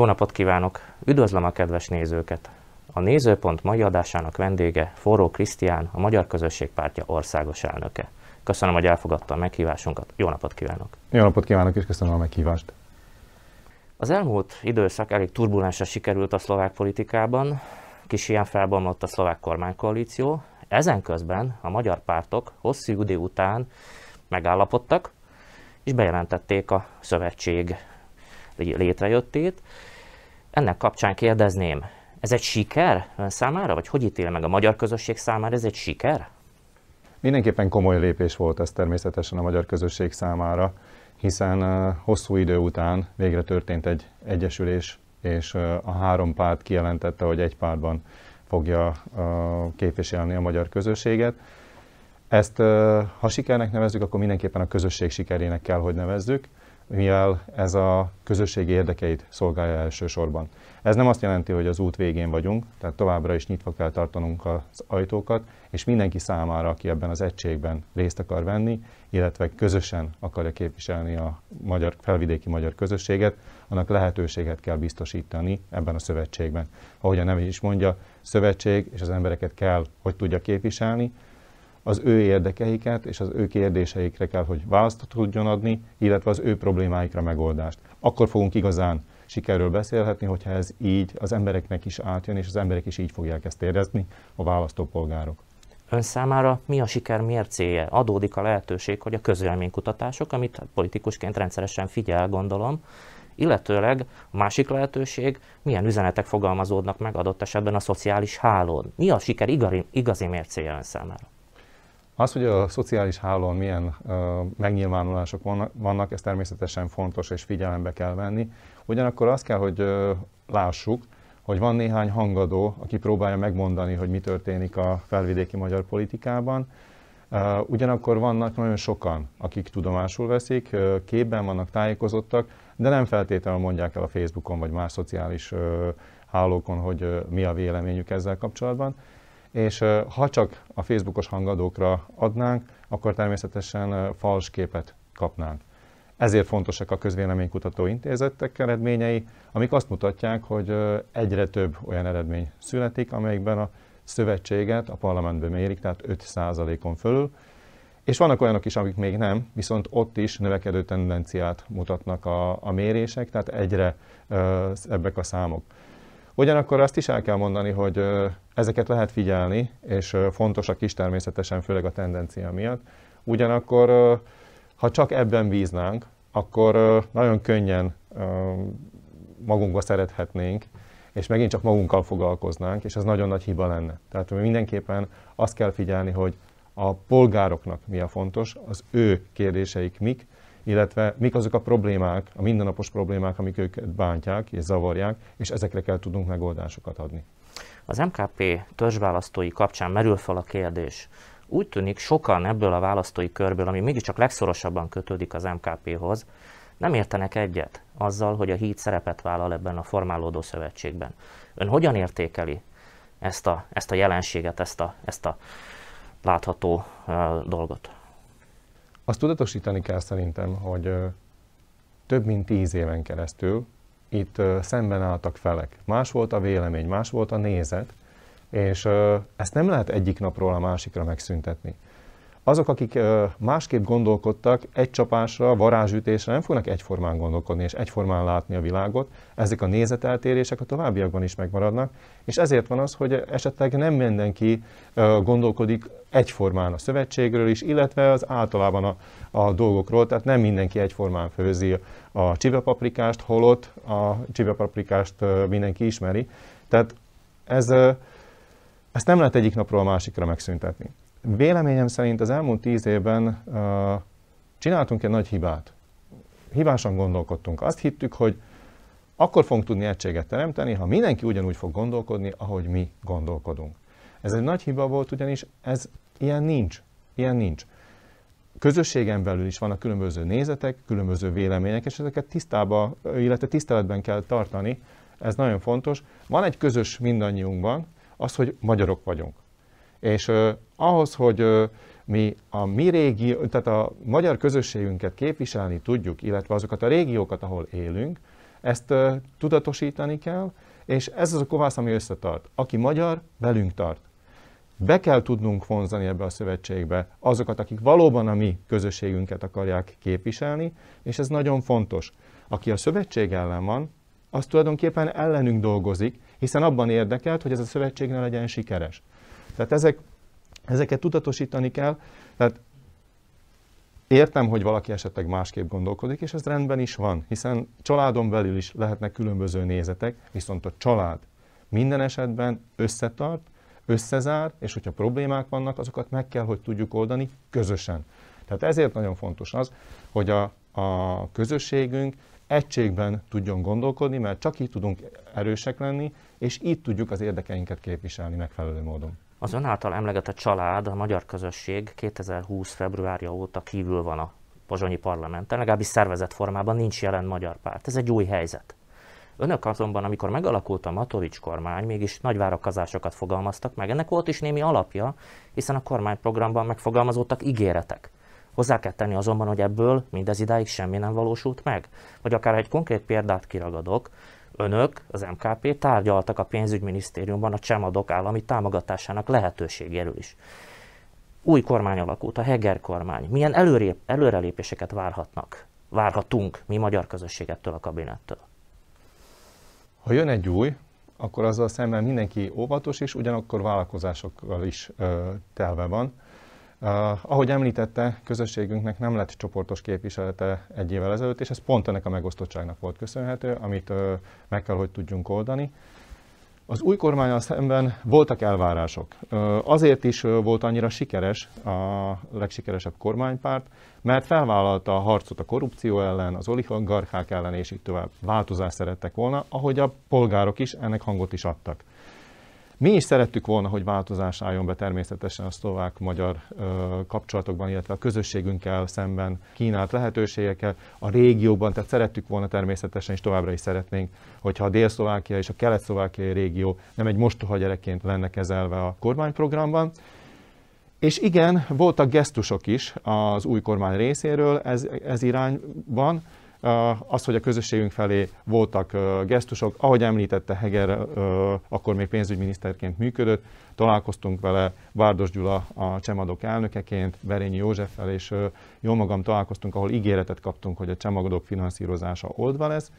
Jó napot kívánok! Üdvözlöm a kedves nézőket! A Nézőpont mai adásának vendége Forró Krisztián, a Magyar Közösség Pártja országos elnöke. Köszönöm, hogy elfogadta a meghívásunkat. Jó napot kívánok! Jó napot kívánok, és köszönöm a meghívást! Az elmúlt időszak elég turbulensre sikerült a szlovák politikában, kis ilyen felbomlott a szlovák kormánykoalíció. Ezen közben a magyar pártok hosszú idő után megállapodtak, és bejelentették a szövetség létrejöttét. Ennek kapcsán kérdezném, ez egy siker ön számára, vagy hogy ítél meg a magyar közösség számára, ez egy siker? Mindenképpen komoly lépés volt ez természetesen a magyar közösség számára, hiszen hosszú idő után végre történt egy egyesülés, és a három párt kijelentette, hogy egy pártban fogja képviselni a magyar közösséget. Ezt, ha sikernek nevezzük, akkor mindenképpen a közösség sikerének kell, hogy nevezzük mivel ez a közösség érdekeit szolgálja elsősorban. Ez nem azt jelenti, hogy az út végén vagyunk, tehát továbbra is nyitva kell tartanunk az ajtókat, és mindenki számára, aki ebben az egységben részt akar venni, illetve közösen akarja képviselni a magyar, felvidéki magyar közösséget, annak lehetőséget kell biztosítani ebben a szövetségben. Ahogy a neve is mondja, szövetség és az embereket kell, hogy tudja képviselni, az ő érdekeiket és az ő kérdéseikre kell, hogy választ tudjon adni, illetve az ő problémáikra megoldást. Akkor fogunk igazán sikerről beszélhetni, hogyha ez így az embereknek is átjön, és az emberek is így fogják ezt érezni, a választópolgárok. Ön számára mi a siker mércéje? Adódik a lehetőség, hogy a közvéleménykutatások, amit politikusként rendszeresen figyel, gondolom, illetőleg a másik lehetőség, milyen üzenetek fogalmazódnak meg adott esetben a szociális hálón. Mi a siker igazi, igazi mércéje ön számára? Az, hogy a szociális hálón milyen uh, megnyilvánulások vannak, ez természetesen fontos és figyelembe kell venni. Ugyanakkor azt kell, hogy uh, lássuk, hogy van néhány hangadó, aki próbálja megmondani, hogy mi történik a felvidéki magyar politikában. Uh, ugyanakkor vannak nagyon sokan, akik tudomásul veszik, uh, képben vannak, tájékozottak, de nem feltétlenül mondják el a Facebookon vagy más szociális uh, hálókon, hogy mi a véleményük ezzel kapcsolatban és ha csak a Facebookos hangadókra adnánk, akkor természetesen fals képet kapnánk. Ezért fontosak a közvéleménykutató intézetek eredményei, amik azt mutatják, hogy egyre több olyan eredmény születik, amelyikben a szövetséget a parlamentben mérik, tehát 5%-on fölül, és vannak olyanok is, amik még nem, viszont ott is növekedő tendenciát mutatnak a, a mérések, tehát egyre ebbek a számok. Ugyanakkor azt is el kell mondani, hogy ezeket lehet figyelni, és fontosak is természetesen, főleg a tendencia miatt. Ugyanakkor, ha csak ebben bíznánk, akkor nagyon könnyen magunkba szerethetnénk, és megint csak magunkkal foglalkoznánk, és ez nagyon nagy hiba lenne. Tehát mindenképpen azt kell figyelni, hogy a polgároknak mi a fontos, az ő kérdéseik mik, illetve mik azok a problémák, a mindennapos problémák, amik őket bántják és zavarják, és ezekre kell tudnunk megoldásokat adni. Az MKP törzsválasztói kapcsán merül fel a kérdés. Úgy tűnik sokan ebből a választói körből, ami mégiscsak legszorosabban kötődik az MKP-hoz, nem értenek egyet azzal, hogy a híd szerepet vállal ebben a formálódó szövetségben. Ön hogyan értékeli ezt a, ezt a jelenséget, ezt a, ezt a látható uh, dolgot? Azt tudatosítani kell szerintem, hogy több mint tíz éven keresztül itt szemben álltak felek. Más volt a vélemény, más volt a nézet, és ezt nem lehet egyik napról a másikra megszüntetni azok, akik másképp gondolkodtak, egy csapásra, varázsütésre nem fognak egyformán gondolkodni és egyformán látni a világot. Ezek a nézeteltérések a továbbiakban is megmaradnak, és ezért van az, hogy esetleg nem mindenki gondolkodik egyformán a szövetségről is, illetve az általában a, a dolgokról, tehát nem mindenki egyformán főzi a csibepaprikást, holott a csibepaprikást mindenki ismeri. Tehát ez, ezt nem lehet egyik napról a másikra megszüntetni. Véleményem szerint az elmúlt tíz évben csináltunk egy nagy hibát. Hibásan gondolkodtunk. Azt hittük, hogy akkor fogunk tudni egységet teremteni, ha mindenki ugyanúgy fog gondolkodni, ahogy mi gondolkodunk. Ez egy nagy hiba volt, ugyanis ez ilyen nincs. Ilyen nincs. Közösségen belül is vannak különböző nézetek, különböző vélemények, és ezeket tisztába, illetve tiszteletben kell tartani. Ez nagyon fontos. Van egy közös mindannyiunkban, az, hogy magyarok vagyunk. És ahhoz, hogy mi a mi régió, tehát a magyar közösségünket képviselni tudjuk, illetve azokat a régiókat, ahol élünk, Ezt tudatosítani kell, és ez az a kovász, ami összetart. Aki magyar, velünk tart. Be kell tudnunk vonzani ebbe a szövetségbe azokat, akik valóban a mi közösségünket akarják képviselni, és ez nagyon fontos. Aki a szövetség ellen van, az tulajdonképpen ellenünk dolgozik, hiszen abban érdekelt, hogy ez a szövetség ne legyen sikeres. Tehát ezek, ezeket tudatosítani kell. Tehát értem, hogy valaki esetleg másképp gondolkodik, és ez rendben is van, hiszen családon belül is lehetnek különböző nézetek, viszont a család minden esetben összetart, összezár, és hogyha problémák vannak, azokat meg kell, hogy tudjuk oldani közösen. Tehát ezért nagyon fontos az, hogy a, a közösségünk egységben tudjon gondolkodni, mert csak így tudunk erősek lenni, és így tudjuk az érdekeinket képviselni megfelelő módon. Az ön által emlegetett család, a magyar közösség 2020. februárja óta kívül van a pozsonyi parlamenten, legalábbis szervezett formában nincs jelen magyar párt. Ez egy új helyzet. Önök azonban, amikor megalakult a Matovics kormány, mégis nagy várakozásokat fogalmaztak meg. Ennek volt is némi alapja, hiszen a kormányprogramban megfogalmazottak ígéretek. Hozzá kell tenni azonban, hogy ebből mindez idáig semmi nem valósult meg. Vagy akár egy konkrét példát kiragadok, önök, az MKP tárgyaltak a pénzügyminisztériumban a csemadok állami támogatásának lehetőségéről is. Új kormány alakult, a Heger kormány. Milyen előrép, előrelépéseket várhatnak? Várhatunk mi magyar közösségettől a kabinettől? Ha jön egy új, akkor azzal szemben mindenki óvatos, és ugyanakkor vállalkozásokkal is ö, telve van. Uh, ahogy említette, közösségünknek nem lett csoportos képviselete egy évvel ezelőtt, és ez pont ennek a megosztottságnak volt köszönhető, amit meg kell, hogy tudjunk oldani. Az új kormányal szemben voltak elvárások. Azért is volt annyira sikeres a legsikeresebb kormánypárt, mert felvállalta a harcot a korrupció ellen, az oligarchák ellen, és így tovább. Változást szerettek volna, ahogy a polgárok is ennek hangot is adtak. Mi is szerettük volna, hogy változás álljon be természetesen a szlovák-magyar kapcsolatokban, illetve a közösségünkkel szemben kínált lehetőségekkel, a régióban, tehát szerettük volna természetesen, és továbbra is szeretnénk, hogyha a dél-szlovákia és a kelet-szlovákiai régió nem egy mostoha gyerekként lenne kezelve a kormányprogramban. És igen, voltak gesztusok is az új kormány részéről ez, ez irányban, az, hogy a közösségünk felé voltak gesztusok, ahogy említette Heger, akkor még pénzügyminiszterként működött, találkoztunk vele, Várdos Gyula a Csemadok elnökeként, Berényi Józseffel, és jó magam találkoztunk, ahol ígéretet kaptunk, hogy a Csemadok finanszírozása oldva lesz.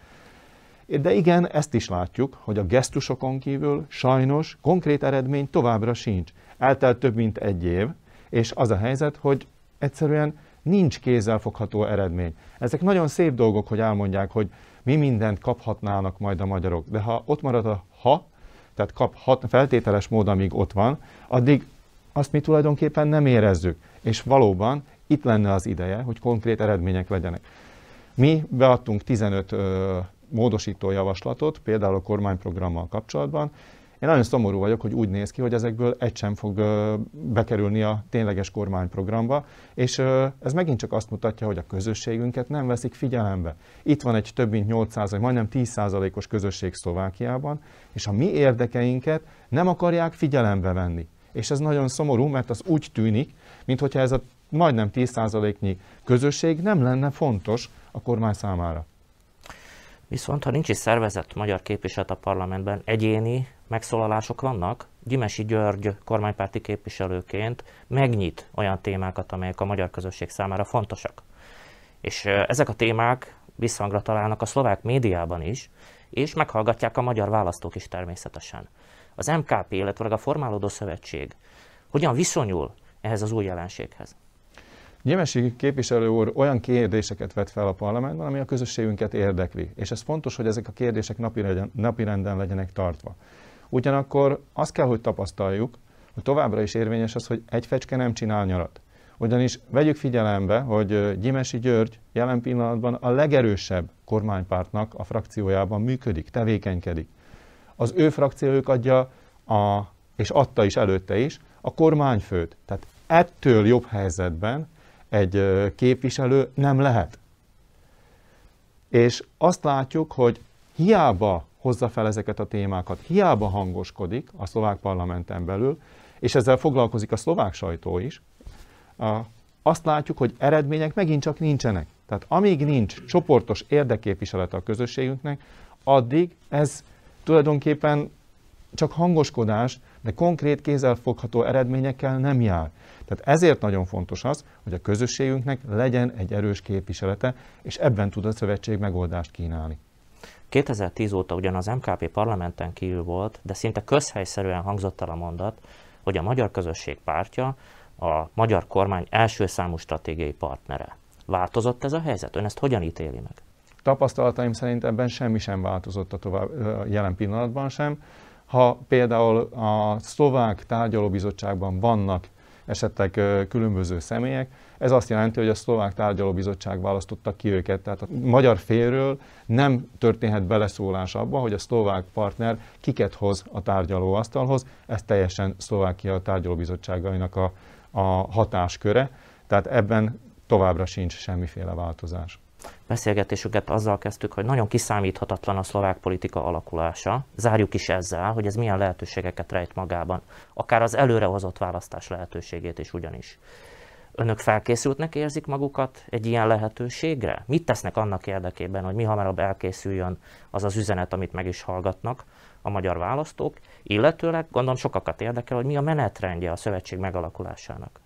De igen, ezt is látjuk, hogy a gesztusokon kívül sajnos konkrét eredmény továbbra sincs. Eltelt több mint egy év, és az a helyzet, hogy egyszerűen nincs kézzelfogható eredmény. Ezek nagyon szép dolgok, hogy elmondják, hogy mi mindent kaphatnának majd a magyarok, de ha ott marad a ha, tehát kaphat feltételes mód, amíg ott van, addig azt mi tulajdonképpen nem érezzük. És valóban itt lenne az ideje, hogy konkrét eredmények legyenek. Mi beadtunk 15 ö, módosító javaslatot, például a kormányprogrammal kapcsolatban, én nagyon szomorú vagyok, hogy úgy néz ki, hogy ezekből egy sem fog bekerülni a tényleges kormányprogramba, és ez megint csak azt mutatja, hogy a közösségünket nem veszik figyelembe. Itt van egy több mint 800, majdnem 10%-os közösség Szlovákiában, és a mi érdekeinket nem akarják figyelembe venni. És ez nagyon szomorú, mert az úgy tűnik, mintha ez a majdnem 10%-nyi közösség nem lenne fontos a kormány számára. Viszont ha nincs is szervezett magyar képviselet a parlamentben, egyéni megszólalások vannak. Gyimesi György kormánypárti képviselőként megnyit olyan témákat, amelyek a magyar közösség számára fontosak. És ezek a témák visszhangra találnak a szlovák médiában is, és meghallgatják a magyar választók is természetesen. Az MKP, illetve a Formálódó Szövetség hogyan viszonyul ehhez az új jelenséghez? Gyimesi képviselő úr olyan kérdéseket vet fel a parlamentben, ami a közösségünket érdekli. És ez fontos, hogy ezek a kérdések napirenden legyenek tartva. Ugyanakkor azt kell, hogy tapasztaljuk, hogy továbbra is érvényes az, hogy egy fecske nem csinál nyarat. Ugyanis vegyük figyelembe, hogy Gyimesi György jelen pillanatban a legerősebb kormánypártnak a frakciójában működik, tevékenykedik. Az ő frakciójuk adja, a, és adta is előtte is, a kormányfőt. Tehát ettől jobb helyzetben egy képviselő nem lehet. És azt látjuk, hogy hiába hozza fel ezeket a témákat. Hiába hangoskodik a szlovák parlamenten belül, és ezzel foglalkozik a szlovák sajtó is, azt látjuk, hogy eredmények megint csak nincsenek. Tehát amíg nincs csoportos érdekképviselete a közösségünknek, addig ez tulajdonképpen csak hangoskodás, de konkrét kézzelfogható eredményekkel nem jár. Tehát ezért nagyon fontos az, hogy a közösségünknek legyen egy erős képviselete, és ebben tud a szövetség megoldást kínálni. 2010 óta ugyan az MKP parlamenten kívül volt, de szinte közhelyszerűen hangzott el a mondat, hogy a magyar közösség pártja a magyar kormány első számú stratégiai partnere. Változott ez a helyzet? Ön ezt hogyan ítéli meg? Tapasztalataim szerint ebben semmi sem változott a tovább, jelen pillanatban sem. Ha például a szlovák tárgyalóbizottságban vannak esetleg különböző személyek, ez azt jelenti, hogy a szlovák tárgyalóbizottság választotta ki őket. Tehát a magyar félről nem történhet beleszólás abba, hogy a szlovák partner kiket hoz a tárgyalóasztalhoz. Ez teljesen Szlovákia tárgyalóbizottságainak a, a hatásköre. Tehát ebben továbbra sincs semmiféle változás. Beszélgetésüket azzal kezdtük, hogy nagyon kiszámíthatatlan a szlovák politika alakulása. Zárjuk is ezzel, hogy ez milyen lehetőségeket rejt magában. Akár az előrehozott választás lehetőségét is ugyanis. Önök felkészültnek érzik magukat egy ilyen lehetőségre? Mit tesznek annak érdekében, hogy mi hamarabb elkészüljön az az üzenet, amit meg is hallgatnak a magyar választók, illetőleg gondolom sokakat érdekel, hogy mi a menetrendje a szövetség megalakulásának.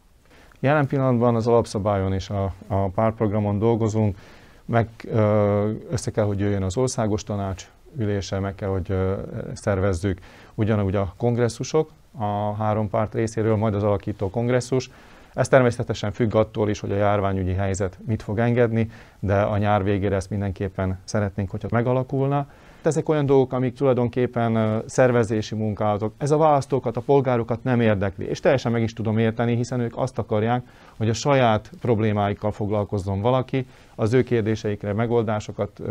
Jelen pillanatban az alapszabályon és a, a pártprogramon dolgozunk, meg össze kell, hogy jöjjön az országos tanács ülése, meg kell, hogy szervezzük ugyanúgy a kongresszusok a három párt részéről, majd az alakító kongresszus. Ez természetesen függ attól is, hogy a járványügyi helyzet mit fog engedni, de a nyár végére ezt mindenképpen szeretnénk, hogyha megalakulna ezek olyan dolgok, amik tulajdonképpen szervezési munkálatok. Ez a választókat, a polgárokat nem érdekli, és teljesen meg is tudom érteni, hiszen ők azt akarják, hogy a saját problémáikkal foglalkozzon valaki, az ő kérdéseikre megoldásokat,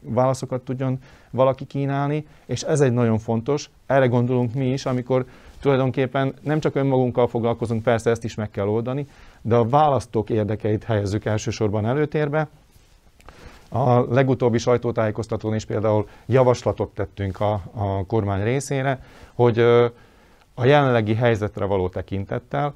válaszokat tudjon valaki kínálni, és ez egy nagyon fontos, erre gondolunk mi is, amikor tulajdonképpen nem csak önmagunkkal foglalkozunk, persze ezt is meg kell oldani, de a választók érdekeit helyezzük elsősorban előtérbe, a legutóbbi sajtótájékoztatón is például javaslatot tettünk a, a kormány részére, hogy a jelenlegi helyzetre való tekintettel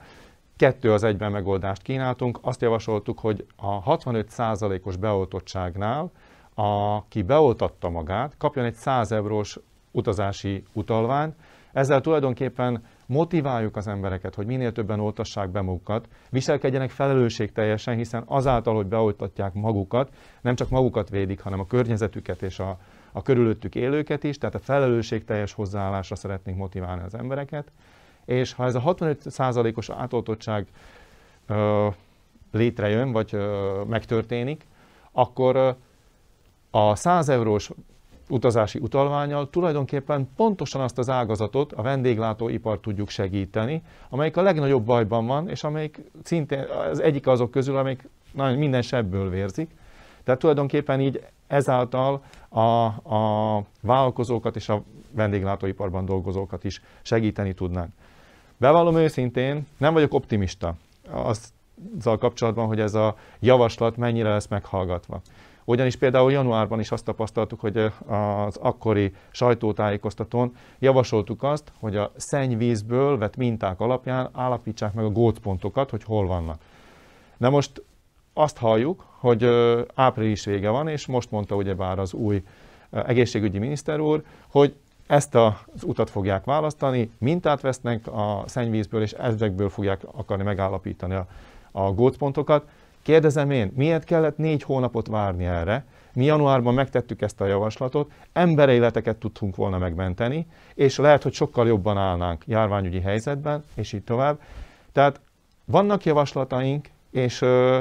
kettő az egyben megoldást kínáltunk. Azt javasoltuk, hogy a 65%-os beoltottságnál, aki beoltatta magát, kapjon egy 100 eurós utazási utalványt. Ezzel tulajdonképpen motiváljuk az embereket, hogy minél többen oltassák be magukat, viselkedjenek felelősségteljesen, hiszen azáltal, hogy beoltatják magukat, nem csak magukat védik, hanem a környezetüket és a, a körülöttük élőket is, tehát a felelősségteljes hozzáállásra szeretnénk motiválni az embereket. És ha ez a 65%-os átoltottság ö, létrejön, vagy ö, megtörténik, akkor ö, a 100 eurós utazási utalványal tulajdonképpen pontosan azt az ágazatot, a vendéglátóipart tudjuk segíteni, amelyik a legnagyobb bajban van, és amelyik szintén az egyik azok közül, amelyik nagyon minden sebből vérzik. Tehát tulajdonképpen így ezáltal a, a vállalkozókat és a vendéglátóiparban dolgozókat is segíteni tudnánk. Bevallom őszintén, nem vagyok optimista azzal kapcsolatban, hogy ez a javaslat mennyire lesz meghallgatva. Ugyanis például januárban is azt tapasztaltuk, hogy az akkori sajtótájékoztatón javasoltuk azt, hogy a szennyvízből vett minták alapján állapítsák meg a gócpontokat, hogy hol vannak. Na most azt halljuk, hogy április vége van, és most mondta ugyebár az új egészségügyi miniszter úr, hogy ezt az utat fogják választani, mintát vesznek a szennyvízből, és ezekből fogják akarni megállapítani a, a gócpontokat. Kérdezem én, miért kellett négy hónapot várni erre? Mi januárban megtettük ezt a javaslatot, emberéleteket tudtunk volna megmenteni, és lehet, hogy sokkal jobban állnánk járványügyi helyzetben, és így tovább. Tehát vannak javaslataink, és ö,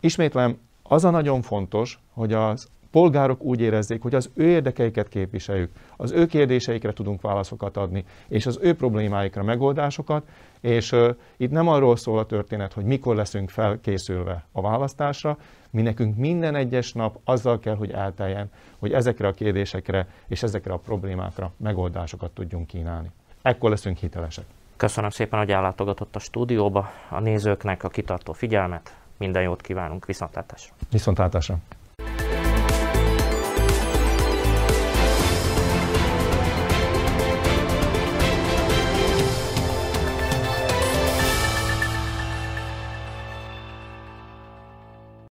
ismétlem, az a nagyon fontos, hogy az polgárok úgy érezzék, hogy az ő érdekeiket képviseljük, az ő kérdéseikre tudunk válaszokat adni, és az ő problémáikra megoldásokat, és uh, itt nem arról szól a történet, hogy mikor leszünk felkészülve a választásra, mi nekünk minden egyes nap azzal kell, hogy elteljen, hogy ezekre a kérdésekre és ezekre a problémákra megoldásokat tudjunk kínálni. Ekkor leszünk hitelesek. Köszönöm szépen, hogy ellátogatott a stúdióba. A nézőknek a kitartó figyelmet, minden jót kívánunk, viszontlátásra! Viszontlátásra!